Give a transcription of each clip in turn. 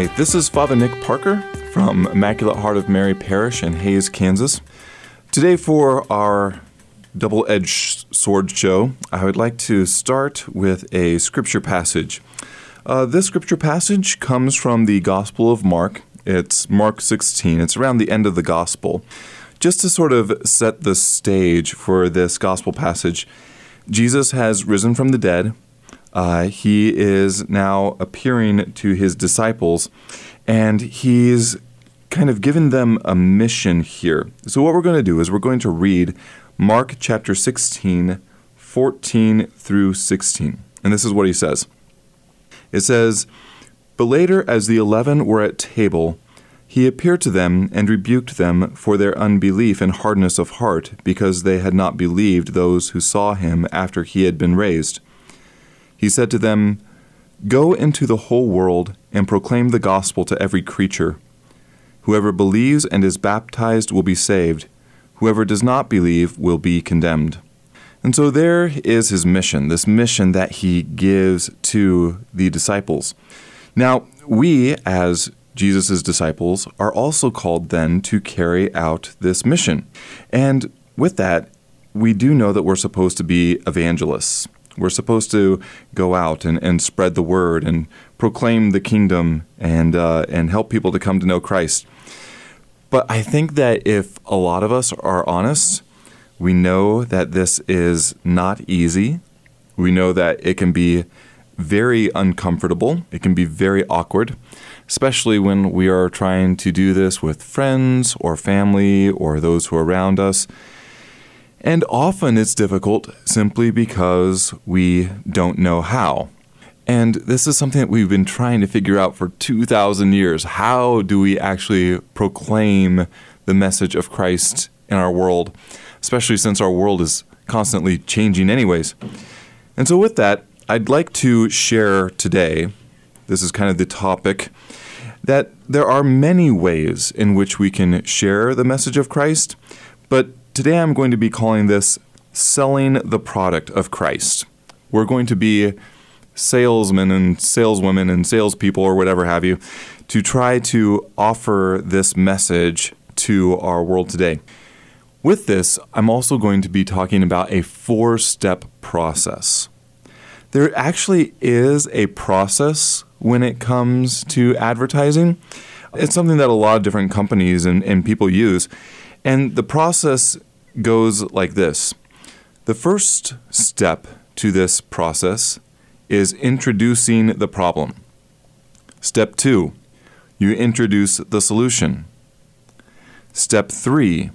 Hi, this is Father Nick Parker from Immaculate Heart of Mary Parish in Hays, Kansas. Today, for our double edged sword show, I would like to start with a scripture passage. Uh, this scripture passage comes from the Gospel of Mark. It's Mark 16, it's around the end of the Gospel. Just to sort of set the stage for this Gospel passage, Jesus has risen from the dead. Uh, he is now appearing to his disciples, and he's kind of given them a mission here. So, what we're going to do is we're going to read Mark chapter 16, 14 through 16. And this is what he says It says, But later, as the eleven were at table, he appeared to them and rebuked them for their unbelief and hardness of heart, because they had not believed those who saw him after he had been raised. He said to them, Go into the whole world and proclaim the gospel to every creature. Whoever believes and is baptized will be saved. Whoever does not believe will be condemned. And so there is his mission, this mission that he gives to the disciples. Now, we, as Jesus' disciples, are also called then to carry out this mission. And with that, we do know that we're supposed to be evangelists. We're supposed to go out and, and spread the word and proclaim the kingdom and, uh, and help people to come to know Christ. But I think that if a lot of us are honest, we know that this is not easy. We know that it can be very uncomfortable, it can be very awkward, especially when we are trying to do this with friends or family or those who are around us. And often it's difficult simply because we don't know how. And this is something that we've been trying to figure out for 2,000 years. How do we actually proclaim the message of Christ in our world, especially since our world is constantly changing, anyways? And so, with that, I'd like to share today this is kind of the topic that there are many ways in which we can share the message of Christ, but today I'm going to be calling this selling the product of Christ. We're going to be salesmen and saleswomen and salespeople or whatever have you to try to offer this message to our world today. With this, I'm also going to be talking about a four step process. There actually is a process when it comes to advertising. It's something that a lot of different companies and, and people use. And the process goes like this The first step to this process is introducing the problem. Step two, you introduce the solution. Step three,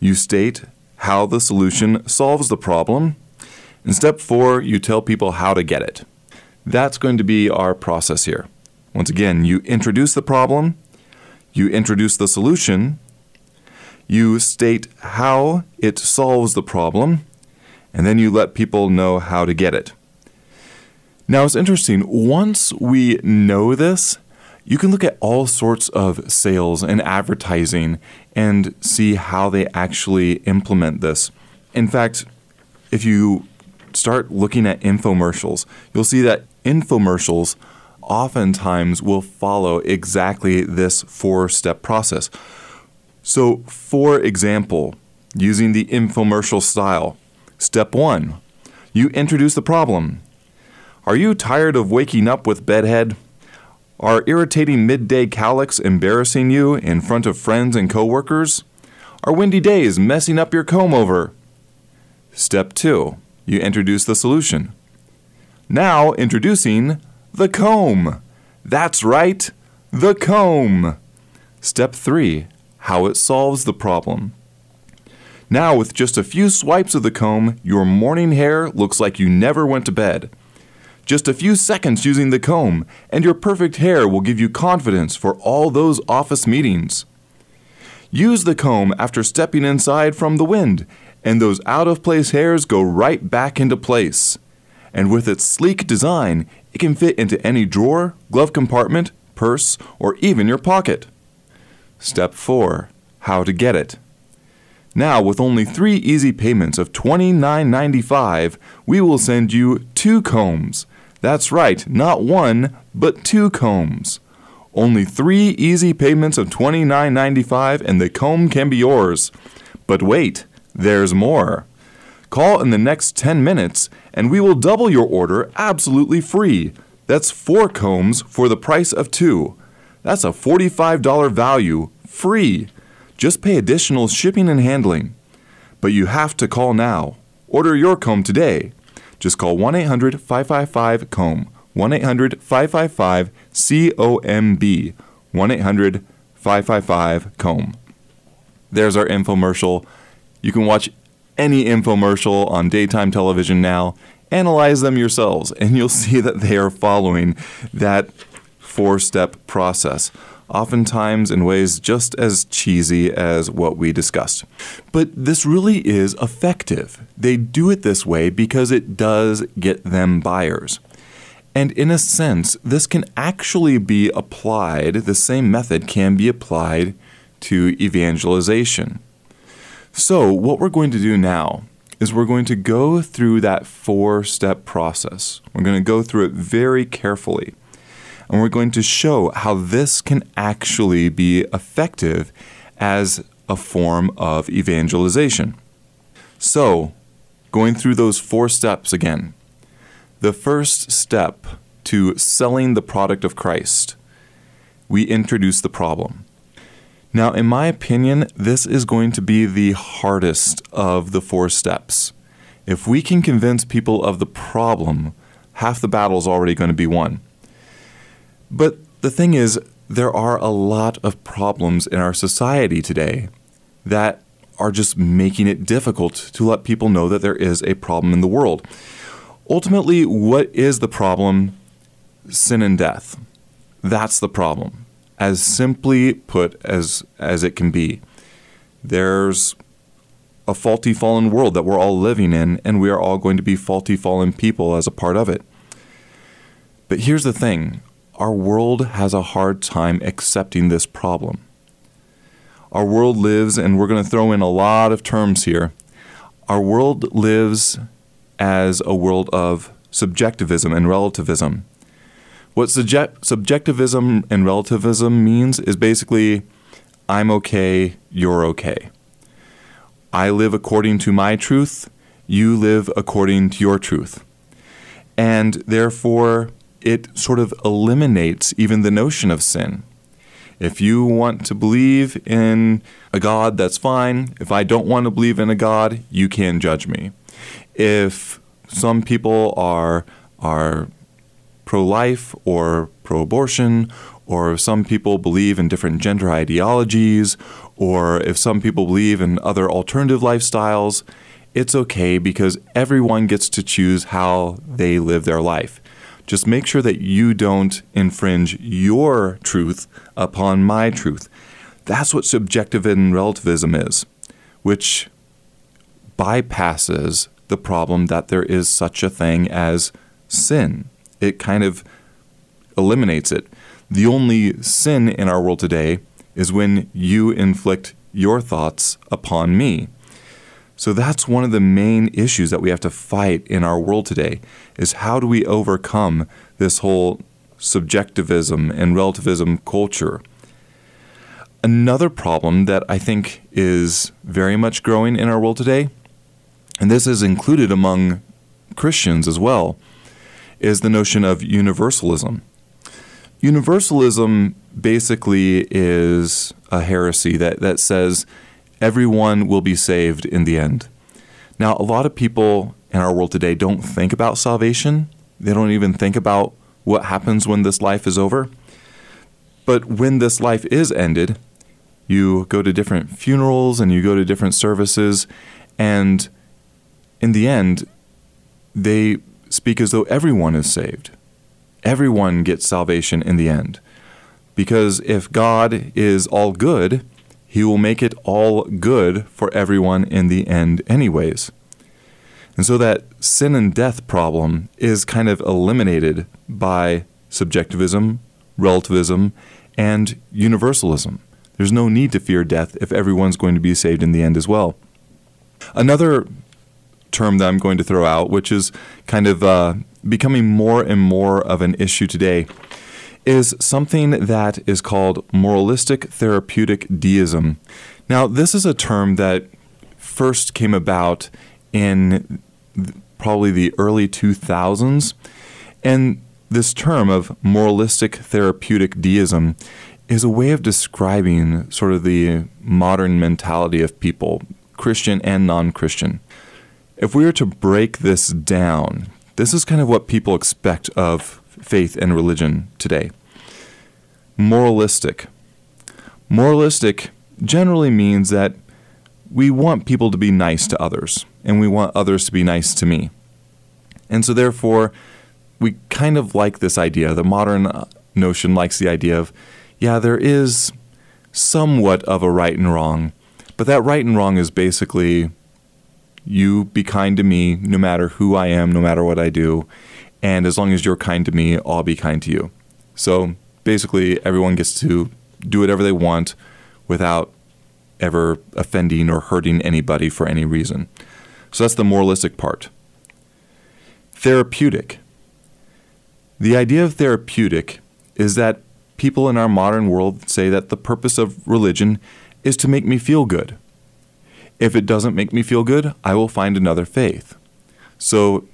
you state how the solution solves the problem. And step four, you tell people how to get it. That's going to be our process here. Once again, you introduce the problem, you introduce the solution, you state how it solves the problem, and then you let people know how to get it. Now, it's interesting. Once we know this, you can look at all sorts of sales and advertising and see how they actually implement this. In fact, if you start looking at infomercials, you'll see that infomercials oftentimes will follow exactly this four step process. So, for example, using the infomercial style, step one, you introduce the problem. Are you tired of waking up with bedhead? Are irritating midday colics embarrassing you in front of friends and coworkers? Are windy days messing up your comb over? Step 2. You introduce the solution. Now introducing the comb. That's right, the comb. Step 3. How it solves the problem. Now, with just a few swipes of the comb, your morning hair looks like you never went to bed. Just a few seconds using the comb, and your perfect hair will give you confidence for all those office meetings. Use the comb after stepping inside from the wind, and those out of place hairs go right back into place. And with its sleek design, it can fit into any drawer, glove compartment, purse, or even your pocket. Step 4 How to get it. Now, with only three easy payments of $29.95, we will send you two combs that's right, not one, but two combs. Only three easy payments of $29.95 and the comb can be yours. But wait, there's more. Call in the next 10 minutes and we will double your order absolutely free. That's four combs for the price of two. That's a $45 value, free. Just pay additional shipping and handling. But you have to call now. Order your comb today. Just call 1 800 555 COMB. 1 800 555 COMB. 1 800 555 COMB. There's our infomercial. You can watch any infomercial on daytime television now, analyze them yourselves, and you'll see that they are following that four step process oftentimes in ways just as cheesy as what we discussed. But this really is effective. They do it this way because it does get them buyers. And in a sense, this can actually be applied, the same method can be applied to evangelization. So, what we're going to do now is we're going to go through that four step process. We're going to go through it very carefully and we're going to show how this can actually be effective as a form of evangelization. So, going through those four steps again. The first step to selling the product of Christ, we introduce the problem. Now, in my opinion, this is going to be the hardest of the four steps. If we can convince people of the problem, half the battle is already going to be won. But the thing is, there are a lot of problems in our society today that are just making it difficult to let people know that there is a problem in the world. Ultimately, what is the problem? Sin and death. That's the problem. As simply put as as it can be. There's a faulty fallen world that we're all living in and we are all going to be faulty fallen people as a part of it. But here's the thing, our world has a hard time accepting this problem. Our world lives, and we're going to throw in a lot of terms here. Our world lives as a world of subjectivism and relativism. What subject- subjectivism and relativism means is basically I'm okay, you're okay. I live according to my truth, you live according to your truth. And therefore, it sort of eliminates even the notion of sin. If you want to believe in a God, that's fine. If I don't want to believe in a God, you can judge me. If some people are are pro-life or pro-abortion, or if some people believe in different gender ideologies, or if some people believe in other alternative lifestyles, it's okay because everyone gets to choose how they live their life. Just make sure that you don't infringe your truth upon my truth. That's what subjective and relativism is, which bypasses the problem that there is such a thing as sin. It kind of eliminates it. The only sin in our world today is when you inflict your thoughts upon me. So that's one of the main issues that we have to fight in our world today is how do we overcome this whole subjectivism and relativism culture? Another problem that I think is very much growing in our world today, and this is included among Christians as well, is the notion of universalism. Universalism basically is a heresy that, that says everyone will be saved in the end. Now, a lot of people in our world today don't think about salvation. They don't even think about what happens when this life is over. But when this life is ended, you go to different funerals and you go to different services, and in the end, they speak as though everyone is saved. Everyone gets salvation in the end. Because if God is all good, he will make it all good for everyone in the end, anyways. And so that sin and death problem is kind of eliminated by subjectivism, relativism, and universalism. There's no need to fear death if everyone's going to be saved in the end as well. Another term that I'm going to throw out, which is kind of uh, becoming more and more of an issue today, is something that is called moralistic therapeutic deism. Now, this is a term that first came about in probably the early 2000s. And this term of moralistic therapeutic deism is a way of describing sort of the modern mentality of people, Christian and non Christian. If we were to break this down, this is kind of what people expect of faith and religion today. Moralistic. Moralistic generally means that we want people to be nice to others, and we want others to be nice to me. And so, therefore, we kind of like this idea. The modern uh, notion likes the idea of, yeah, there is somewhat of a right and wrong, but that right and wrong is basically you be kind to me no matter who I am, no matter what I do. And as long as you're kind to me, I'll be kind to you. So basically, everyone gets to do whatever they want without ever offending or hurting anybody for any reason. So that's the moralistic part. Therapeutic. The idea of therapeutic is that people in our modern world say that the purpose of religion is to make me feel good. If it doesn't make me feel good, I will find another faith. So,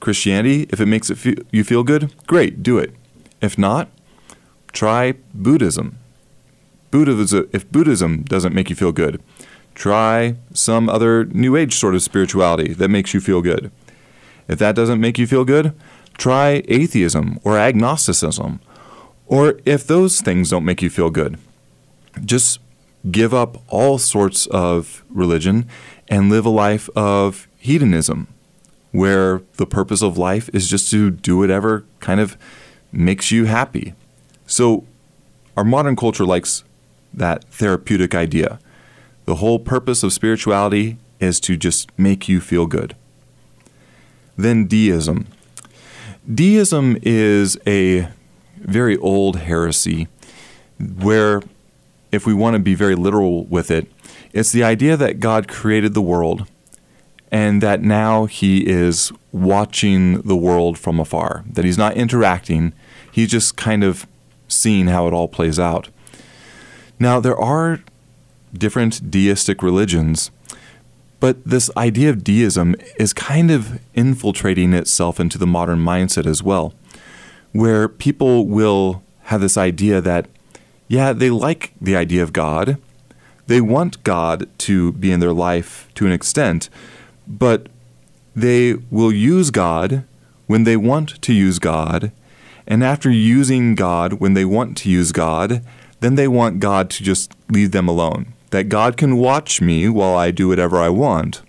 Christianity, if it makes it fe- you feel good, great, do it. If not, try Buddhism. Buddhism, if Buddhism doesn't make you feel good, try some other New Age sort of spirituality that makes you feel good. If that doesn't make you feel good, try atheism or agnosticism. Or if those things don't make you feel good, just give up all sorts of religion and live a life of hedonism, where the purpose of life is just to do whatever kind of makes you happy. So, our modern culture likes that therapeutic idea. The whole purpose of spirituality is to just make you feel good. Then deism. Deism is a very old heresy where, if we want to be very literal with it, it's the idea that God created the world and that now he is watching the world from afar, that he's not interacting, he's just kind of seeing how it all plays out. Now, there are different deistic religions, but this idea of deism is kind of infiltrating itself into the modern mindset as well, where people will have this idea that, yeah, they like the idea of God, they want God to be in their life to an extent, but they will use God when they want to use God, and after using God when they want to use God, then they want God to just leave them alone. That God can watch me while I do whatever I want,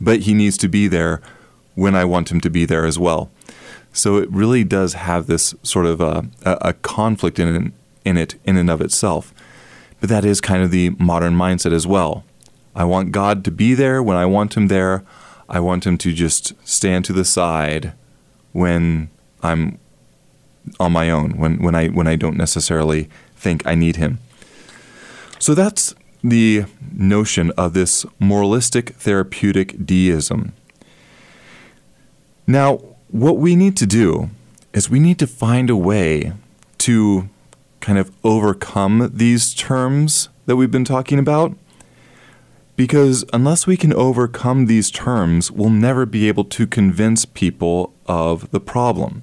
but He needs to be there when I want Him to be there as well. So it really does have this sort of a, a conflict in in it in and of itself. But that is kind of the modern mindset as well. I want God to be there when I want Him there. I want Him to just stand to the side when I'm on my own, when, when I when I don't necessarily think I need him. So that's the notion of this moralistic therapeutic deism. Now, what we need to do is we need to find a way to kind of overcome these terms that we've been talking about. Because unless we can overcome these terms, we'll never be able to convince people of the problem.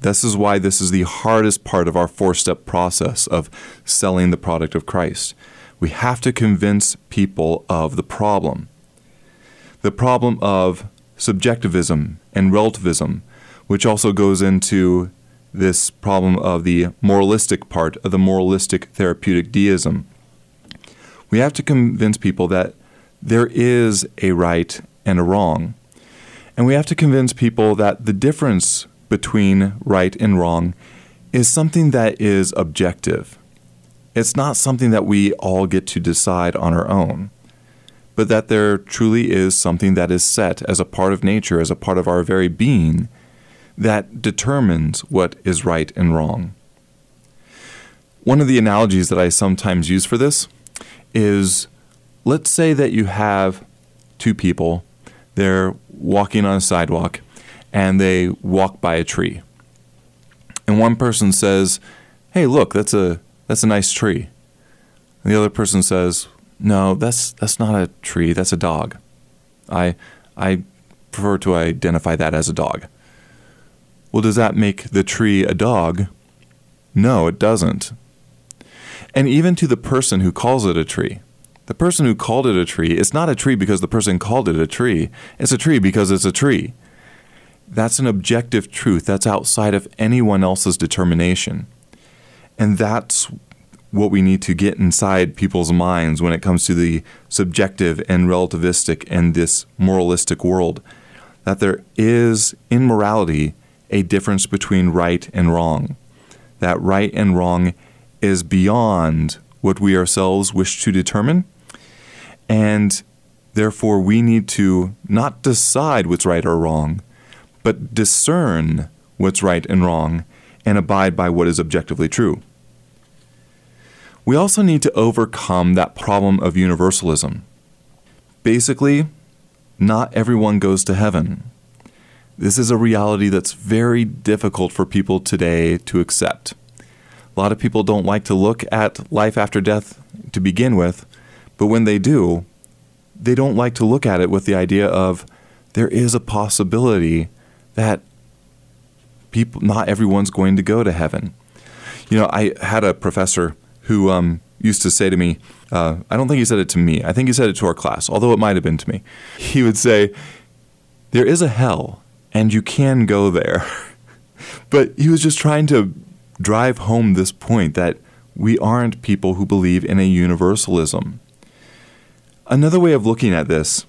This is why this is the hardest part of our four step process of selling the product of Christ. We have to convince people of the problem. The problem of subjectivism and relativism, which also goes into this problem of the moralistic part of the moralistic therapeutic deism. We have to convince people that there is a right and a wrong. And we have to convince people that the difference between right and wrong is something that is objective. It's not something that we all get to decide on our own, but that there truly is something that is set as a part of nature, as a part of our very being, that determines what is right and wrong. One of the analogies that I sometimes use for this is let's say that you have two people, they're walking on a sidewalk, and they walk by a tree. and one person says, "Hey, look, that's a that's a nice tree," and the other person says, "No, that's that's not a tree. That's a dog." I I prefer to identify that as a dog. Well, does that make the tree a dog? No, it doesn't. And even to the person who calls it a tree, the person who called it a tree, it's not a tree because the person called it a tree. It's a tree because it's a tree. That's an objective truth. That's outside of anyone else's determination. And that's what we need to get inside people's minds when it comes to the subjective and relativistic and this moralistic world. That there is, in morality, a difference between right and wrong. That right and wrong is beyond what we ourselves wish to determine. And therefore, we need to not decide what's right or wrong, but discern what's right and wrong and abide by what is objectively true. We also need to overcome that problem of universalism. Basically, not everyone goes to heaven. This is a reality that's very difficult for people today to accept. A lot of people don't like to look at life after death to begin with, but when they do, they don't like to look at it with the idea of there is a possibility that people not everyone's going to go to heaven. You know, I had a professor who um, used to say to me, uh, I don't think he said it to me. I think he said it to our class, although it might have been to me. He would say, "There is a hell, and you can go there." but he was just trying to drive home this point that we aren't people who believe in a universalism. Another way of looking at this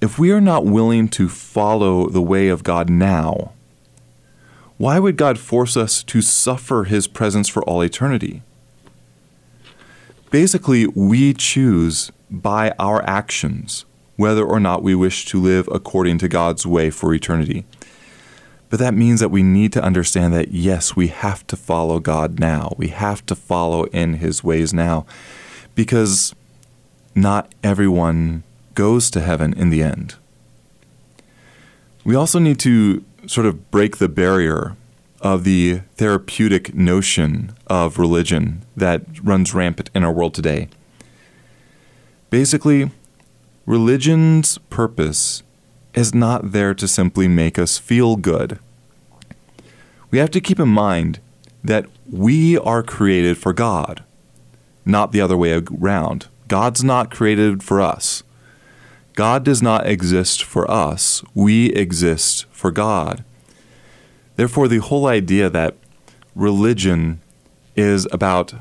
if we are not willing to follow the way of God now, why would God force us to suffer His presence for all eternity? Basically, we choose by our actions whether or not we wish to live according to God's way for eternity. But that means that we need to understand that, yes, we have to follow God now. We have to follow in His ways now. Because not everyone goes to heaven in the end. We also need to sort of break the barrier of the therapeutic notion of religion that runs rampant in our world today. Basically, religion's purpose is not there to simply make us feel good. We have to keep in mind that we are created for God, not the other way around. God's not created for us. God does not exist for us. We exist for God. Therefore, the whole idea that religion is about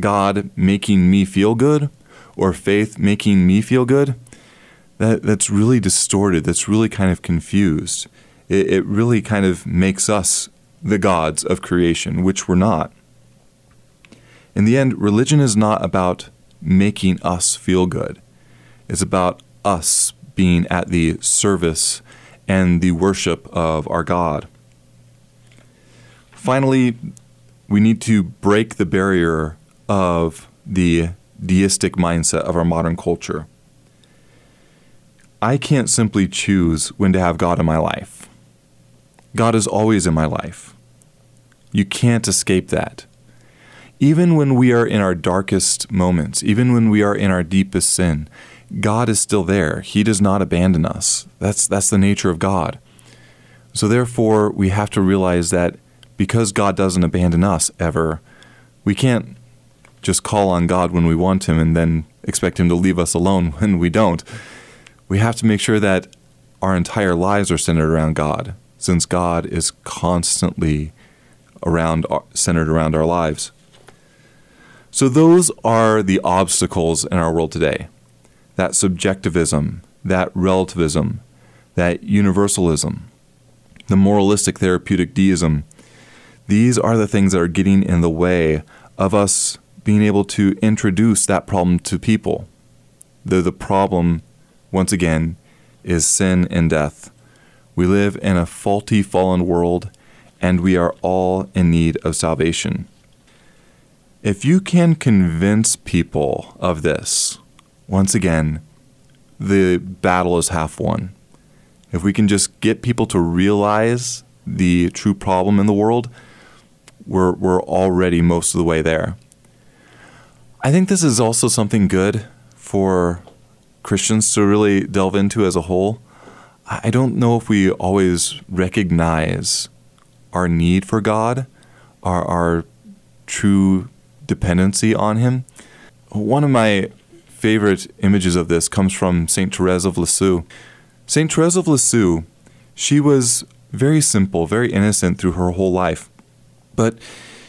God making me feel good or faith making me feel good, that, that's really distorted. That's really kind of confused. It, it really kind of makes us the gods of creation, which we're not. In the end, religion is not about making us feel good. It's about us being at the service and the worship of our God. Finally, we need to break the barrier of the deistic mindset of our modern culture. I can't simply choose when to have God in my life. God is always in my life. You can't escape that even when we are in our darkest moments, even when we are in our deepest sin, God is still there. He does not abandon us. That's that's the nature of God. So therefore, we have to realize that because God doesn't abandon us ever, we can't just call on God when we want him and then expect him to leave us alone when we don't. We have to make sure that our entire lives are centered around God, since God is constantly around uh, centered around our lives. So, those are the obstacles in our world today that subjectivism, that relativism, that universalism, the moralistic therapeutic deism. These are the things that are getting in the way of us being able to introduce that problem to people. The, the problem, once again, is sin and death. We live in a faulty, fallen world, and we are all in need of salvation. If you can convince people of this, once again, the battle is half won. If we can just get people to realize the true problem in the world, we're, we're already most of the way there. I think this is also something good for Christians to really delve into as a whole. I don't know if we always recognize our need for God, our, our true dependency on Him. One of my favorite images of this comes from St. Therese of Lisieux. St. Therese of Lisieux, she was very simple, very innocent through her whole life. But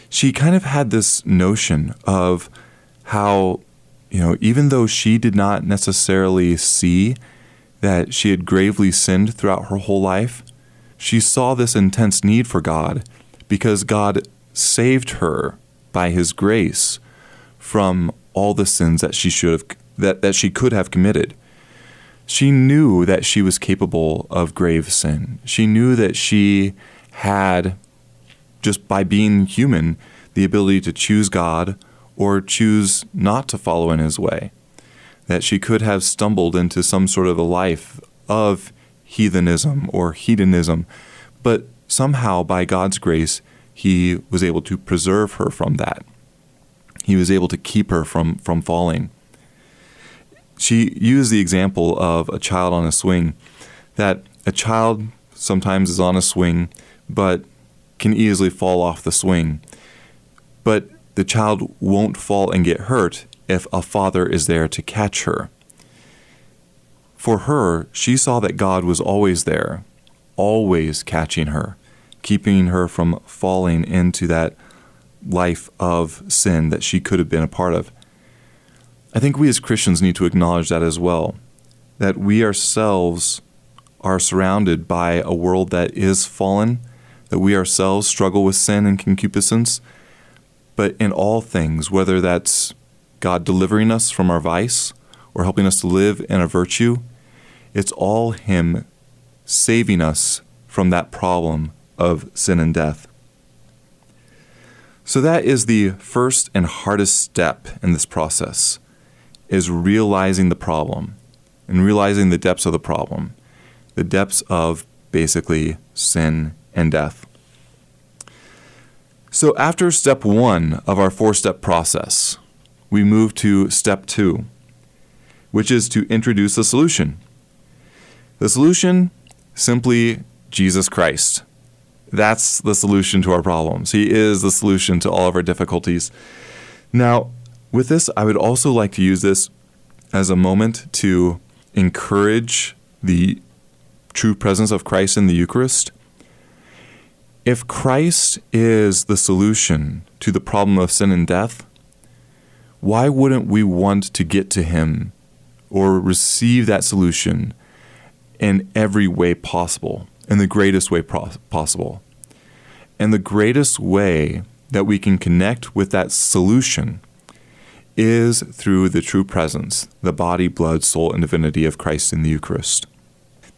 she kind of had this notion of how, you know, even though she did not necessarily see that she had gravely sinned throughout her whole life, she saw this intense need for God because God saved her by his grace from all the sins that she should have that, that she could have committed. She knew that she was capable of grave sin. She knew that she had, just by being human, the ability to choose God or choose not to follow in his way. That she could have stumbled into some sort of a life of heathenism or hedonism, but somehow by God's grace, he was able to preserve her from that. He was able to keep her from, from falling she used the example of a child on a swing, that a child sometimes is on a swing, but can easily fall off the swing. But the child won't fall and get hurt if a father is there to catch her. For her, she saw that God was always there, always catching her, keeping her from falling into that life of sin that she could have been a part of. I think we as Christians need to acknowledge that as well. That we ourselves are surrounded by a world that is fallen, that we ourselves struggle with sin and concupiscence. But in all things, whether that's God delivering us from our vice or helping us to live in a virtue, it's all Him saving us from that problem of sin and death. So, that is the first and hardest step in this process is realizing the problem and realizing the depths of the problem, the depths of basically sin and death. So, after step one of our four step process, we move to step two, which is to introduce the solution. The solution simply Jesus Christ. That's the solution to our problems. He is the solution to all of our difficulties. Now, with this, I would also like to use this as a moment to encourage the true presence of Christ in the Eucharist. If Christ is the solution to the problem of sin and death, why wouldn't we want to get to Him or receive that solution in every way possible, in the greatest way pro- possible? And the greatest way that we can connect with that solution is through the true presence, the body, blood, soul, and divinity of Christ in the Eucharist.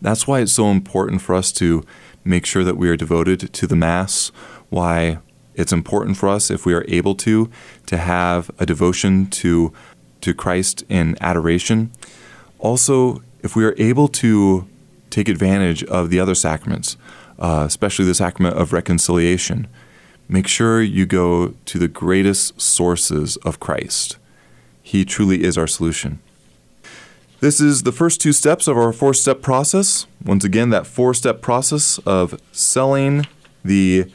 That's why it's so important for us to make sure that we are devoted to the Mass, why it's important for us, if we are able to, to have a devotion to, to Christ in adoration. Also, if we are able to take advantage of the other sacraments, uh, especially the sacrament of reconciliation, make sure you go to the greatest sources of Christ. He truly is our solution. This is the first two steps of our four step process. Once again, that four step process of selling the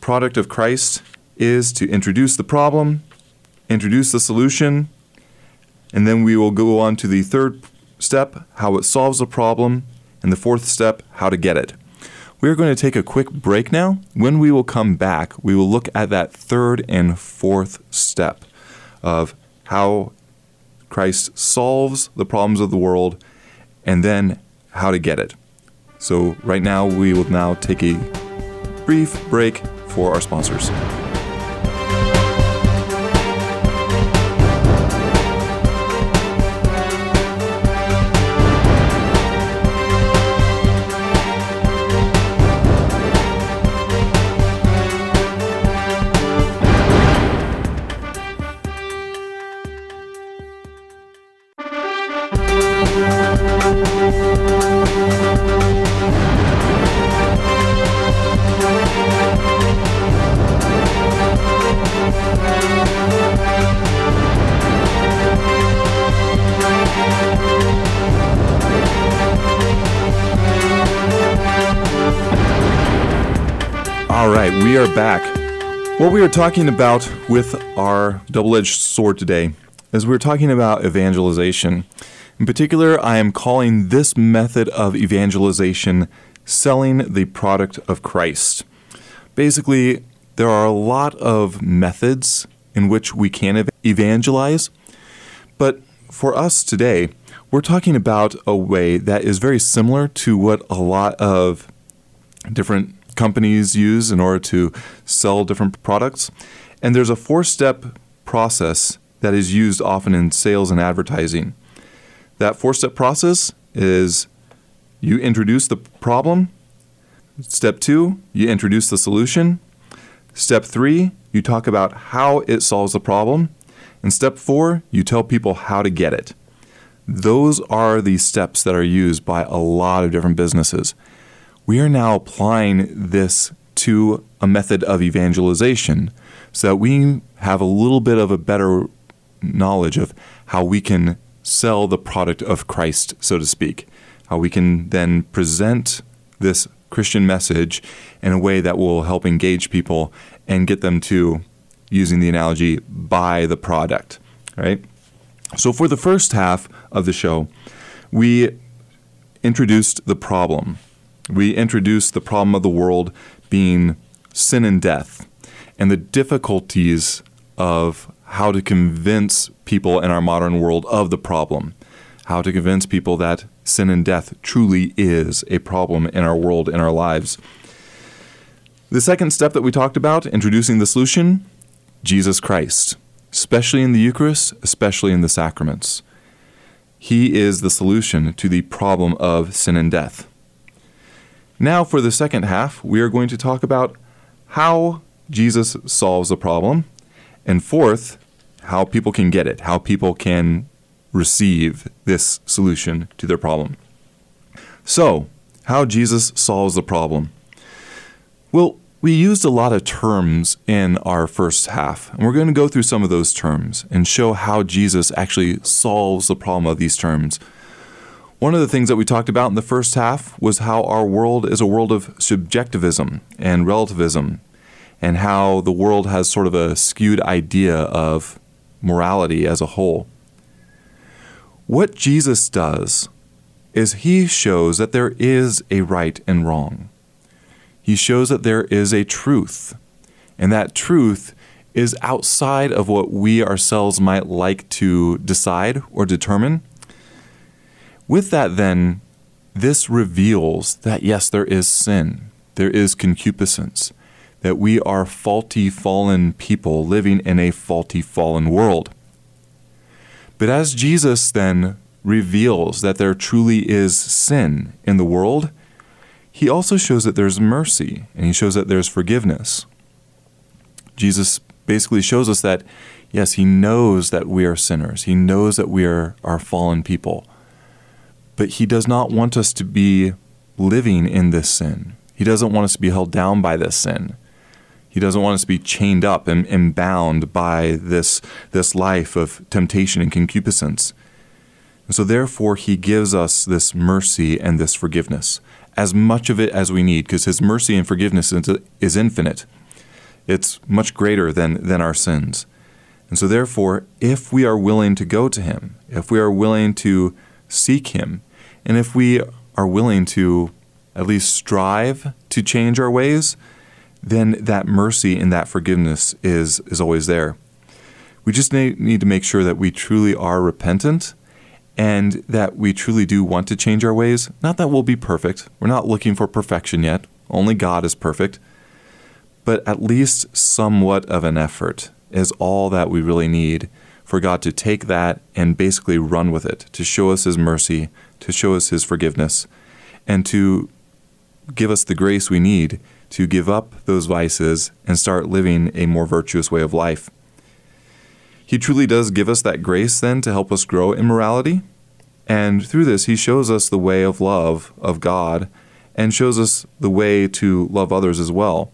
product of Christ is to introduce the problem, introduce the solution, and then we will go on to the third step, how it solves the problem, and the fourth step, how to get it. We are going to take a quick break now. When we will come back, we will look at that third and fourth step of how Christ solves the problems of the world, and then how to get it. So, right now, we will now take a brief break for our sponsors. What we are talking about with our double edged sword today is we're talking about evangelization. In particular, I am calling this method of evangelization selling the product of Christ. Basically, there are a lot of methods in which we can evangelize, but for us today, we're talking about a way that is very similar to what a lot of different companies use in order to sell different products. And there's a four step process that is used often in sales and advertising. That four step process is you introduce the problem. Step two, you introduce the solution. Step three, you talk about how it solves the problem. And step four, you tell people how to get it. Those are the steps that are used by a lot of different businesses we are now applying this to a method of evangelization so that we have a little bit of a better knowledge of how we can sell the product of Christ, so to speak. How we can then present this Christian message in a way that will help engage people and get them to, using the analogy, buy the product. Right? So, for the first half of the show, we introduced the problem we introduced the problem of the world being sin and death and the difficulties of how to convince people in our modern world of the problem, how to convince people that sin and death truly is a problem in our world, in our lives. The second step that we talked about, introducing the solution, Jesus Christ, especially in the Eucharist, especially in the sacraments. He is the solution to the problem of sin and death. Now, for the second half, we are going to talk about how Jesus solves the problem, and fourth, how people can get it, how people can receive this solution to their problem. So, how Jesus solves the problem. Well, we used a lot of terms in our first half, and we're going to go through some of those terms and show how Jesus actually solves the problem of these terms one of the things that we talked about in the first half was how our world is a world of subjectivism and relativism, and how the world has sort of a skewed idea of morality as a whole. What Jesus does is he shows that there is a right and wrong. He shows that there is a truth, and that truth is outside of what we ourselves might like to decide or determine with that, then, this reveals that yes, there is sin, there is concupiscence, that we are faulty, fallen people living in a faulty, fallen world. But as Jesus then reveals that there truly is sin in the world, he also shows that there's mercy and he shows that there's forgiveness. Jesus basically shows us that, yes, he knows that we are sinners, he knows that we are, are fallen people but He does not want us to be living in this sin. He doesn't want us to be held down by this sin. He doesn't want us to be chained up and, and bound by this, this life of temptation and concupiscence. And so, therefore, He gives us this mercy and this forgiveness, as much of it as we need, because His mercy and forgiveness is, is infinite. It's much greater than, than our sins. And so, therefore, if we are willing to go to Him, if we are willing to seek Him, and if we are willing to at least strive to change our ways, then that mercy and that forgiveness is, is always there. We just need to make sure that we truly are repentant and that we truly do want to change our ways. Not that we'll be perfect, we're not looking for perfection yet, only God is perfect, but at least somewhat of an effort is all that we really need for God to take that and basically run with it, to show us His mercy, to show us His forgiveness, and to give us the grace we need to give up those vices and start living a more virtuous way of life. He truly does give us that grace then to help us grow in morality. And through this, He shows us the way of love of God and shows us the way to love others as well.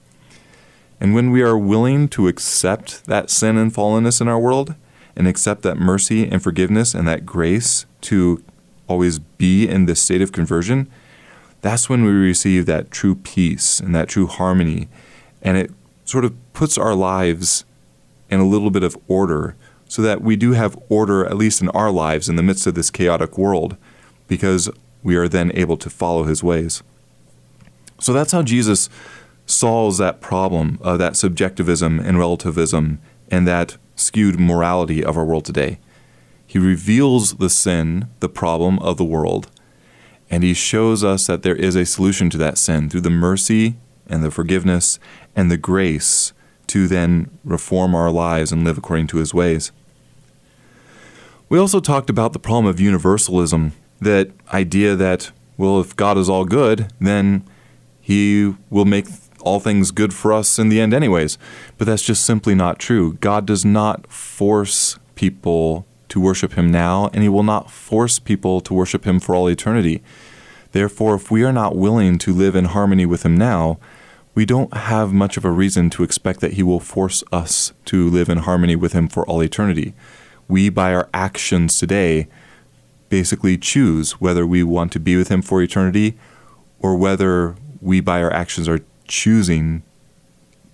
And when we are willing to accept that sin and fallenness in our world and accept that mercy and forgiveness and that grace to always be in this state of conversion, that's when we receive that true peace and that true harmony and it sort of puts our lives in a little bit of order so that we do have order, at least in our lives, in the midst of this chaotic world, because we are then able to follow his ways. So that's how Jesus solves that problem of that subjectivism and relativism and that skewed morality of our world today. He reveals the sin, the problem of the world, and he shows us that there is a solution to that sin through the mercy and the forgiveness and the grace to then reform our lives and live according to his ways. We also talked about the problem of universalism, that idea that, well, if God is all good, then he will make all things good for us in the end, anyways. But that's just simply not true. God does not force people to worship him now, and he will not force people to worship him for all eternity. Therefore, if we are not willing to live in harmony with him now, we don't have much of a reason to expect that he will force us to live in harmony with him for all eternity. We, by our actions today, basically choose whether we want to be with him for eternity or whether we, by our actions, are choosing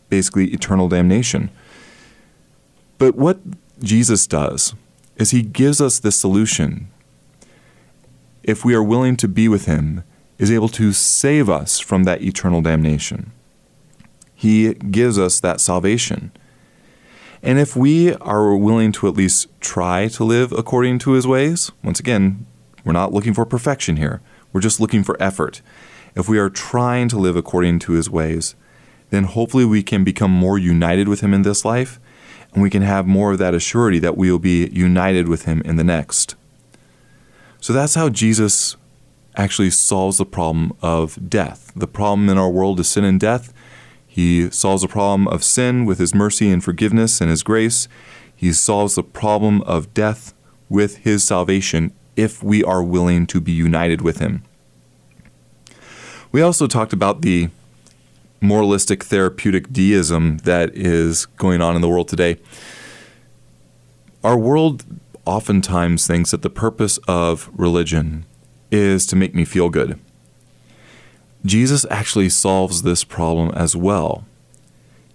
basically eternal damnation. But what Jesus does is he gives us the solution. If we are willing to be with him, is able to save us from that eternal damnation. He gives us that salvation. And if we are willing to at least try to live according to his ways, once again, we're not looking for perfection here. We're just looking for effort. If we are trying to live according to his ways, then hopefully we can become more united with him in this life and we can have more of that assurity that we will be united with him in the next. So that's how Jesus actually solves the problem of death. The problem in our world is sin and death. He solves the problem of sin with his mercy and forgiveness and his grace. He solves the problem of death with his salvation if we are willing to be united with him. We also talked about the moralistic therapeutic deism that is going on in the world today. Our world oftentimes thinks that the purpose of religion is to make me feel good. Jesus actually solves this problem as well.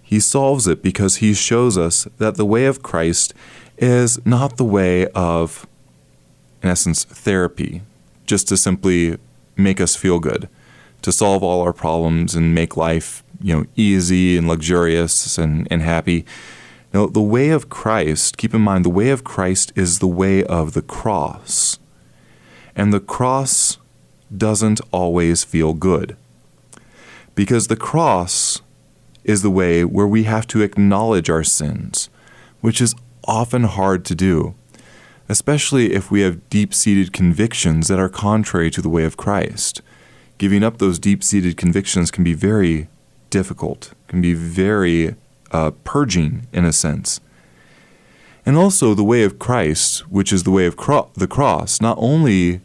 He solves it because he shows us that the way of Christ is not the way of, in essence, therapy, just to simply make us feel good to solve all our problems and make life, you know, easy and luxurious and, and happy. Now, the way of Christ, keep in mind, the way of Christ is the way of the cross. And the cross doesn't always feel good. Because the cross is the way where we have to acknowledge our sins, which is often hard to do, especially if we have deep seated convictions that are contrary to the way of Christ giving up those deep seated convictions can be very difficult, can be very uh, purging in a sense. And also, the way of Christ, which is the way of cro- the cross, not only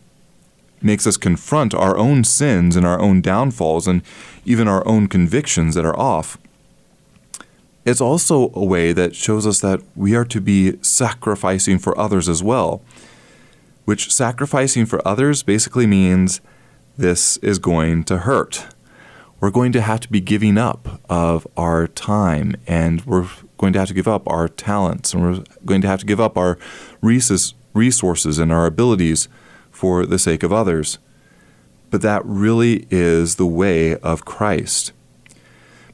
makes us confront our own sins and our own downfalls and even our own convictions that are off, it's also a way that shows us that we are to be sacrificing for others as well. Which sacrificing for others basically means this is going to hurt. We're going to have to be giving up of our time and we're going to have to give up our talents and we're going to have to give up our resources and our abilities for the sake of others. But that really is the way of Christ.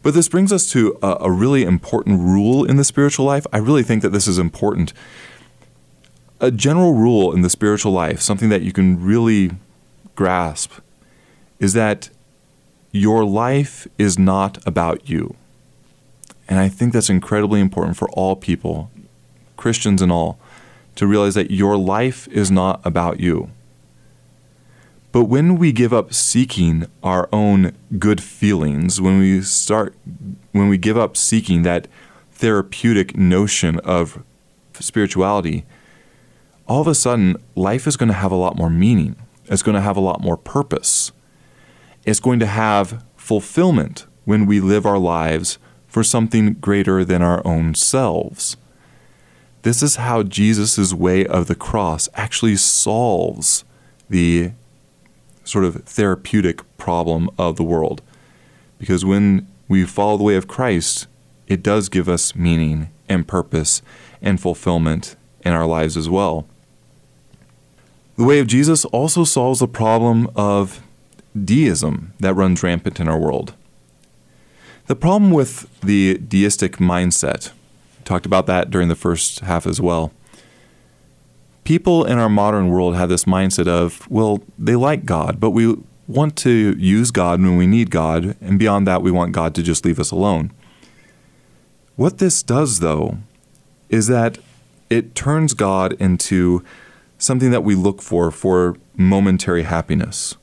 But this brings us to a, a, really important rule in the spiritual life. I really think that this is important. A general rule in the spiritual life, something that you can really grasp, is that your life is not about you. And I think that's incredibly important for all people, Christians and all, to realize that your life is not about you. But when we give up seeking our own good feelings, when we start when we give up seeking that therapeutic notion of spirituality, all of a sudden life is going to have a lot more meaning. It's going to have a lot more purpose is going to have fulfillment when we live our lives for something greater than our own selves. This is how Jesus' way of the cross actually solves the sort of therapeutic problem of the world. Because when we follow the way of Christ, it does give us meaning and purpose and fulfillment in our lives as well. The way of Jesus also solves the problem of deism that runs rampant in our world. The problem with the deistic mindset, talked about that during the first half as well. People in our modern world have this mindset of, well, they like God, but we want to use God when we need God, and beyond that, we want God to just leave us alone. What this does, though, is that it turns God into something that we look for for momentary happiness.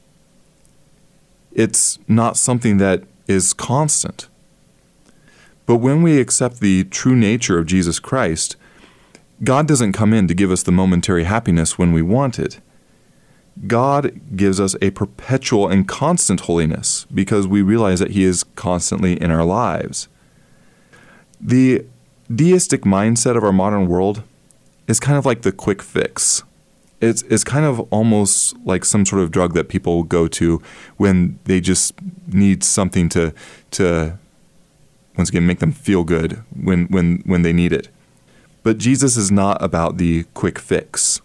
It's not something that is constant. But when we accept the true nature of Jesus Christ, God doesn't come in to give us the momentary happiness when we want it. God gives us a perpetual and constant holiness because we realize that He is constantly in our lives. The deistic mindset of our modern world is kind of like the quick fix. It's, it's kind of almost like some sort of drug that people go to when they just need something to, to once again, make them feel good when, when, when they need it. But Jesus is not about the quick fix.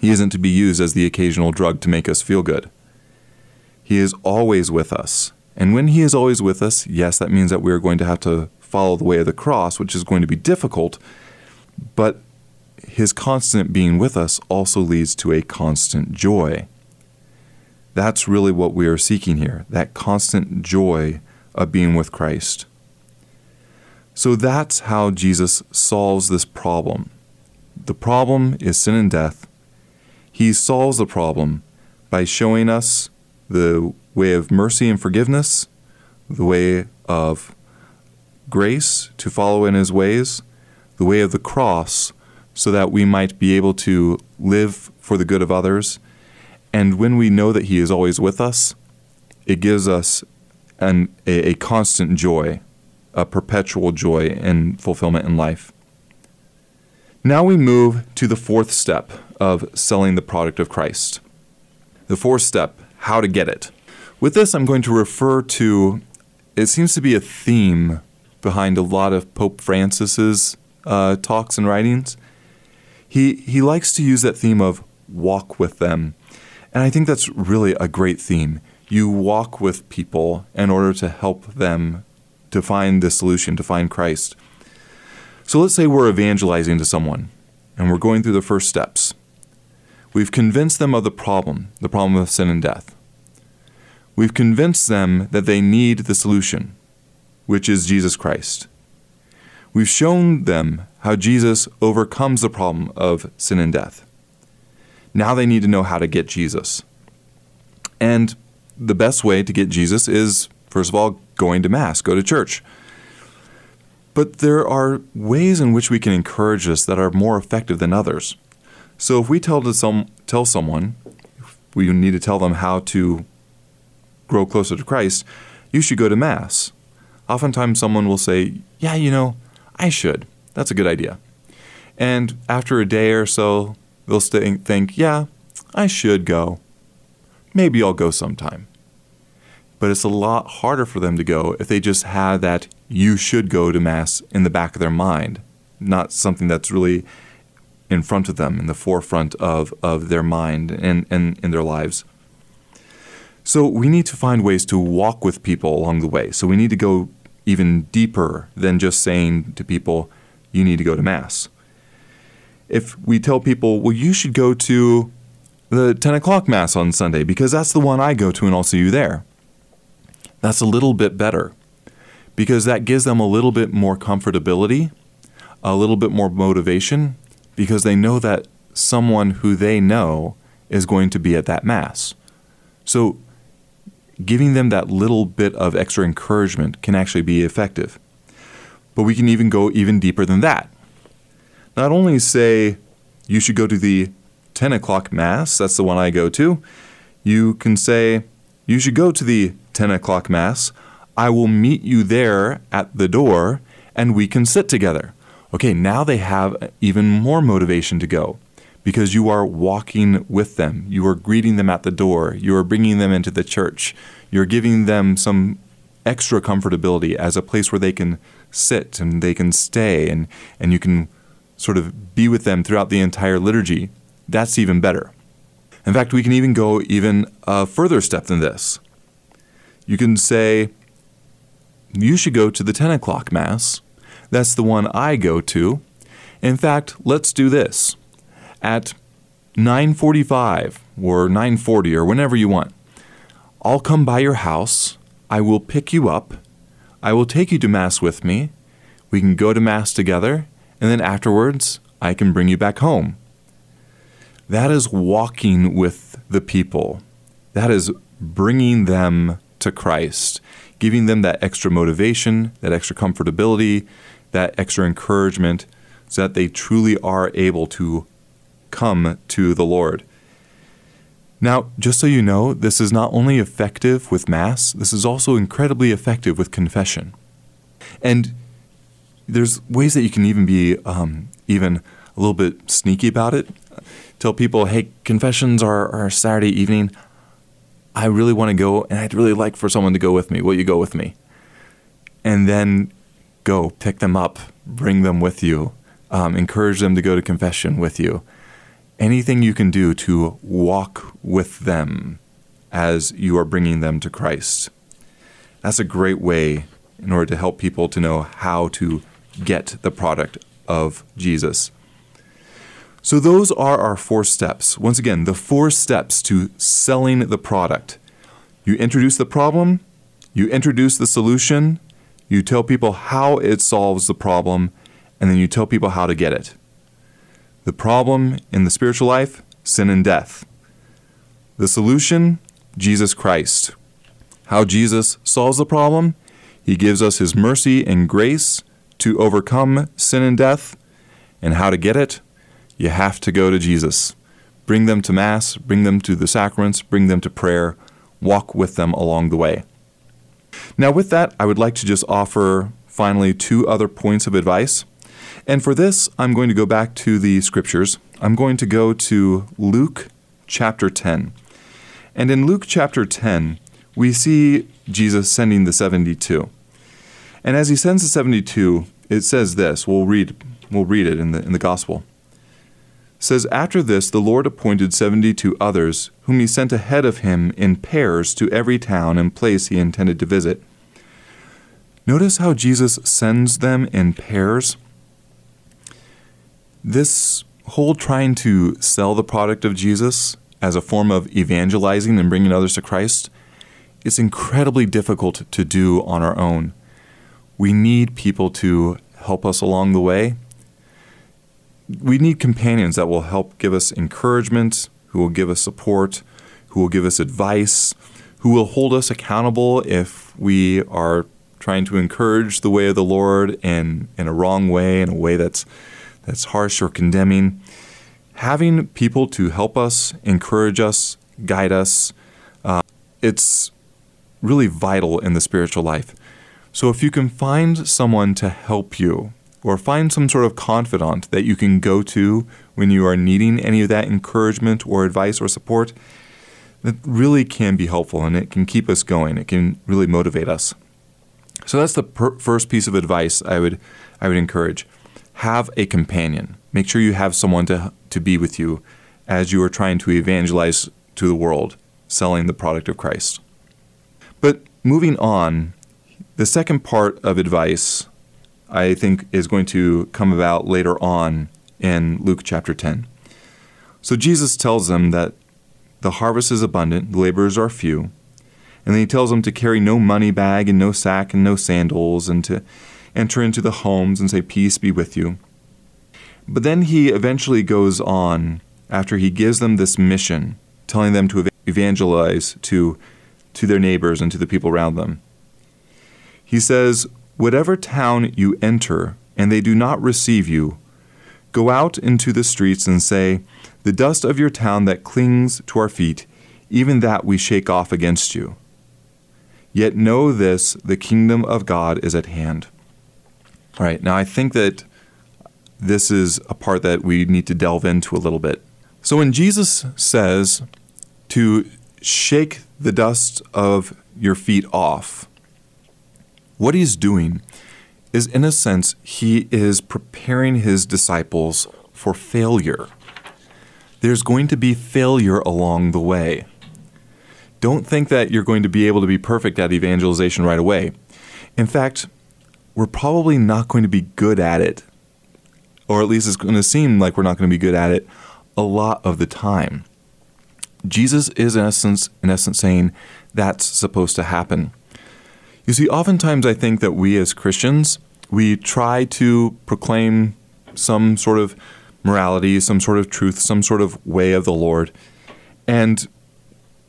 He isn't to be used as the occasional drug to make us feel good. He is always with us. And when He is always with us, yes, that means that we are going to have to follow the way of the cross, which is going to be difficult. But His constant being with us also leads to a constant joy. That's really what we are seeking here that constant joy of being with Christ. So that's how Jesus solves this problem. The problem is sin and death. He solves the problem by showing us the way of mercy and forgiveness, the way of grace to follow in His ways, the way of the cross, so that we might be able to live for the good of others. And when we know that He is always with us, it gives us an, a, a constant joy a perpetual joy and fulfillment in life. Now we move to the fourth step of selling the product of Christ. The fourth step, how to get it. With this, I'm going to refer to, it seems to be a theme behind a lot of Pope Francis's uh, talks and writings. He, he likes to use that theme of walk with them. And I think that's really a great theme. You walk with people in order to help them to find the solution, to find Christ. So let's say we're evangelizing to someone and we're going through the first steps. We've convinced them of the problem, the problem of sin and death. We've convinced them that they need the solution, which is Jesus Christ. We've shown them how Jesus overcomes the problem of sin and death. Now they need to know how to get Jesus. And the best way to get Jesus is, first of all, going to Mass, go to church. But there are ways in which we can encourage this that are more effective than others. So if we tell to some tell someone, we need to tell them how to grow closer to Christ, you should go to Mass. Oftentimes someone will say, Yeah, you know, I should. That's a good idea. And after a day or so, they'll think, Yeah, I should go. Maybe I'll go sometime but it's a lot harder for them to go if they just have that you should go to Mass in the back of their mind, not something that's really in front of them, in the forefront of, of their mind and, and in their lives. So we need to find ways to walk with people along the way. So we need to go even deeper than just saying to people, you need to go to Mass. If we tell people, well, you should go to the 10 o'clock Mass on Sunday because that's the one I go to and I'll see you there that's a little bit better because that gives them a little bit more comfortability, a little bit more motivation because they know that someone who they know is going to be at that Mass. So, giving them that little bit of extra encouragement can actually be effective. But we can even go even deeper than that. Not only say you should go to the 10 o'clock Mass, that's the one I go to, you can say you should go to the 10 o'clock Mass. I will meet you there at the door and we can sit together. Okay, now they have even more motivation to go because you are walking with them. You are greeting them at the door. You are bringing them into the church. You're giving them some extra comfortability as a place where they can sit and they can stay and, and you can sort of be with them throughout the entire liturgy, that's even better. In fact, we can even go even a further step than this. You can say, you should go to the 10 o'clock Mass. That's the one I go to. In fact, let's do this. At 9:45 or 9:40 or whenever you want. I'll come by your house. I will pick you up. I will take you to mass with me. We can go to mass together, and then afterwards, I can bring you back home. That is walking with the people. That is bringing them to Christ, giving them that extra motivation, that extra comfortability, that extra encouragement, so that they truly are able to come to the Lord. Now, just so you know, this is not only effective with Mass, this is also incredibly effective with confession. And there's ways that you can even be um, even a little bit sneaky about it. Tell people, hey, confessions are, are Saturday evening. I really want to go, and I'd really like for someone to go with me. Will you go with me? And then go pick them up, bring them with you, um, encourage them to go to confession with you anything you can do to walk with them as you are bringing them to Christ. That's a great way in order to help people to know how to get the product of Jesus. So, those are our four steps. Once again, the four steps to selling the product. You introduce the problem, you introduce the solution, you tell people how it solves the problem, and then you tell people how to get it. The problem in the spiritual life sin and death. The solution Jesus Christ. How Jesus solves the problem? He gives us his mercy and grace to overcome sin and death. And how to get it? You have to go to Jesus. Bring them to Mass, bring them to the sacraments, bring them to prayer, walk with them along the way. Now, with that, I would like to just offer finally two other points of advice. And for this, I'm going to go back to the scriptures. I'm going to go to Luke chapter 10. And in Luke chapter 10, we see Jesus sending the 72. And as he sends the 72, it says this. We'll read we'll read it in the in the gospel. It says after this the Lord appointed 72 others whom he sent ahead of him in pairs to every town and place he intended to visit. Notice how Jesus sends them in pairs this whole trying to sell the product of Jesus as a form of evangelizing and bringing others to Christ is incredibly difficult to do on our own. We need people to help us along the way. We need companions that will help give us encouragement, who will give us support, who will give us advice, who will hold us accountable if we are trying to encourage the way of the Lord in, in a wrong way, in a way that's that's harsh or condemning. Having people to help us, encourage us, guide us, uh, it's really vital in the spiritual life. So if you can find someone to help you, or find some sort of confidant that you can go to when you are needing any of that encouragement or advice or support, that really can be helpful and it can keep us going. It can really motivate us. So that's the per- first piece of advice I would I would encourage have a companion. Make sure you have someone to, to be with you as you are trying to evangelize to the world, selling the product of Christ. But moving on, the second part of advice I think is going to come about later on in Luke chapter 10. So Jesus tells them that the harvest is abundant, the laborers are few, and then he tells them to carry no money bag and no sack and no sandals and to enter into the homes and say, Peace be with you. But then he eventually goes on, after he gives them this mission, telling them to evangelize to, to their neighbors and to the people around them. He says, Whatever town you enter, and they do not receive you, go out into the streets and say, The dust of your town that clings to our feet, even that we shake off against you. Yet know this the kingdom of God is at hand. All right, now I think that this is a part that we need to delve into a little bit. So when Jesus says to shake the dust of your feet off, What he's doing is, in a sense, he is preparing his disciples for failure. There's going to be failure along the way. Don't think that you're going to be able to be perfect at evangelization right away. In fact, we're probably not going to be good at it, or at least it's going to seem like we're not going to be good at it a lot of the time. Jesus is in essence, in essence, saying that's supposed to happen. You see, oftentimes I think that we as Christians, we try to proclaim some sort of morality, some sort of truth, some sort of way of the Lord, and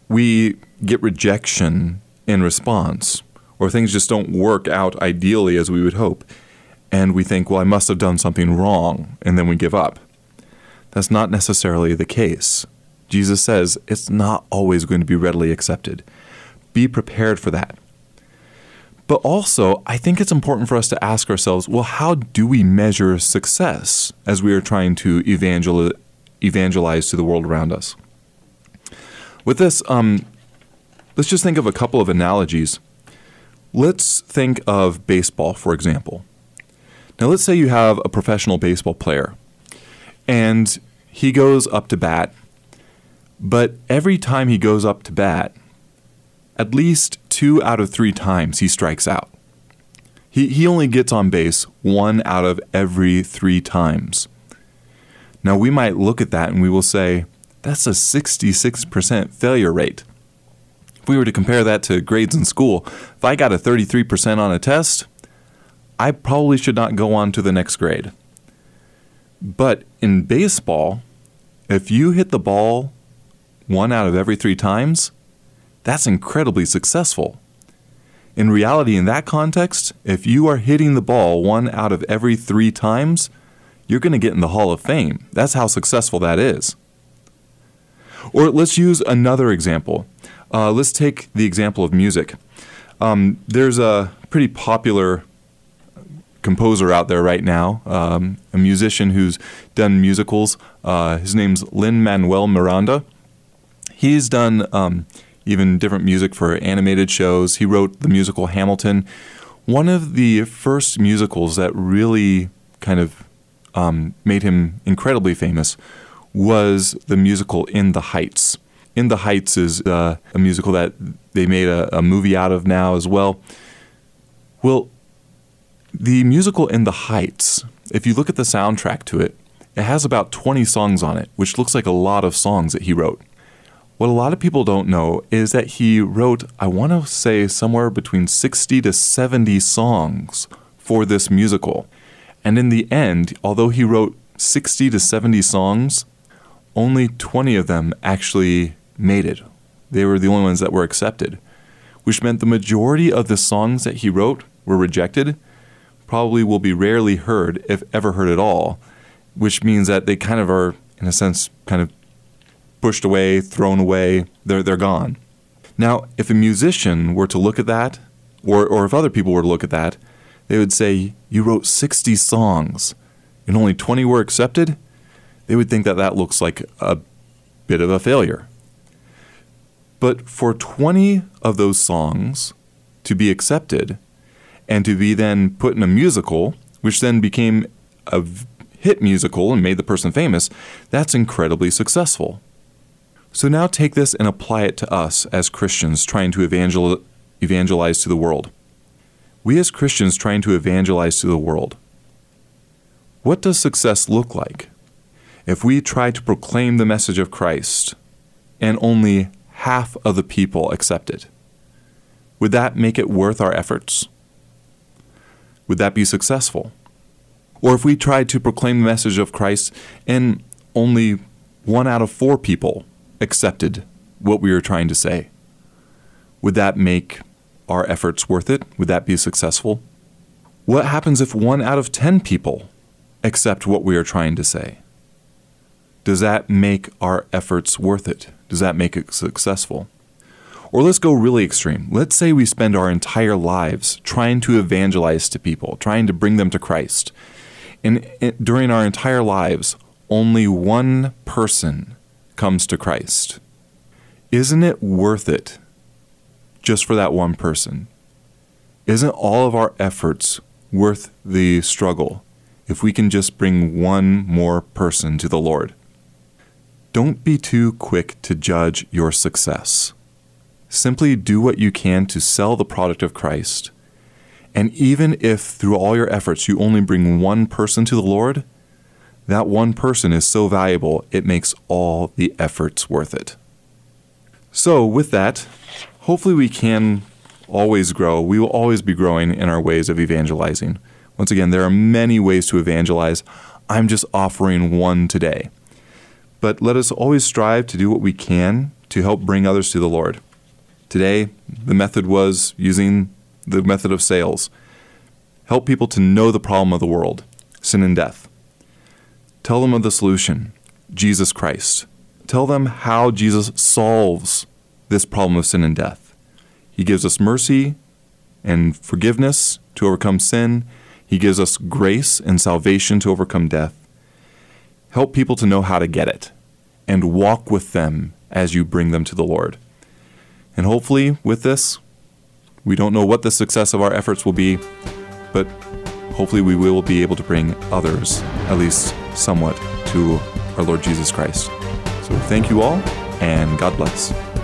we get rejection in response, or things just don't work out ideally as we would hope, and we think, well, I must have done something wrong, and then we give up. That's not necessarily the case. Jesus says it's not always going to be readily accepted. Be prepared for that. But also, I think it's important for us to ask ourselves well, how do we measure success as we are trying to evangel- evangelize to the world around us? With this, um, let's just think of a couple of analogies. Let's think of baseball, for example. Now, let's say you have a professional baseball player and he goes up to bat, but every time he goes up to bat, at least two out of three times he strikes out. He, he only gets on base one out of every three times. Now, we might look at that and we will say, that's a 66% failure rate. If we were to compare that to grades in school, if I got a 33% on a test, I probably should not go on to the next grade. But in baseball, if you hit the ball one out of every three times, that's incredibly successful. In reality, in that context, if you are hitting the ball one out of every three times, you're going to get in the Hall of Fame. That's how successful that is. Or let's use another example. Uh, let's take the example of music. Um, there's a pretty popular composer out there right now, um, a musician who's done musicals. Uh, his name's Lin Manuel Miranda. He's done um, even different music for animated shows. He wrote the musical Hamilton, one of the first musicals that really kind of um, made him incredibly famous was the musical In the Heights. In the Heights is uh, a musical that they made a, a movie out of now as well. Well, the musical In the Heights, if you look at the soundtrack to it, it has about 20 songs on it, which looks like a lot of songs that he wrote. What a lot of people don't know is that he wrote, I want to say, somewhere between 60 to 70 songs for this musical. And in the end, although he wrote 60 to 70 songs, only 20 of them actually made it. They were the only ones that were accepted, which meant the majority of the songs that he wrote were rejected, probably will be rarely heard, if ever heard at all, which means that they kind of are, in a sense, kind of pushed away, thrown away, they're, they're gone. Now, if a musician were to look at that, or, or if other people were to look at that, they would say, You wrote 60 songs and only 20 were accepted? They would think that that looks like a bit of a failure. But for 20 of those songs to be accepted and to be then put in a musical, which then became a hit musical and made the person famous, that's incredibly successful. So now take this and apply it to us as Christians trying to evangel- evangelize to the world. We as Christians trying to evangelize to the world. What does success look like? If we try to proclaim the message of Christ and only half of the people accept it, would that make it worth our efforts? Would that be successful? Or if we tried to proclaim the message of Christ and only one out of four people accepted what we were trying to say, would that make our efforts worth it? Would that be successful? What happens if one out of 10 people accept what we are trying to say? Does that make our efforts worth it? Does that make it successful? Or let's go really extreme. Let's say we spend our entire lives trying to evangelize to people, trying to bring them to Christ. And during our entire lives, only one person comes to Christ, isn't it worth it just for that one person? Isn't all of our efforts worth the struggle if we can just bring one more person to the Lord? Don't be too quick to judge your success. Simply do what you can to sell the product of Christ. And even if through all your efforts you only bring one person to the Lord, that one person is so valuable, it makes all the efforts worth it. So, with that, hopefully we can always grow. We will always be growing in our ways of evangelizing. Once again, there are many ways to evangelize. I'm just offering one today. But let us always strive to do what we can to help bring others to the Lord. Today, the method was using the method of sales. Help people to know the problem of the world sin and death. Tell them of the solution Jesus Christ. Tell them how Jesus solves this problem of sin and death. He gives us mercy and forgiveness to overcome sin. He gives us grace and salvation to overcome death. Help people to know how to get it and walk with them as you bring them to the Lord. And hopefully, with this, we don't know what the success of our efforts will be, but hopefully we will be able to bring others, at least somewhat, to our Lord Jesus Christ. So thank you all, and God bless.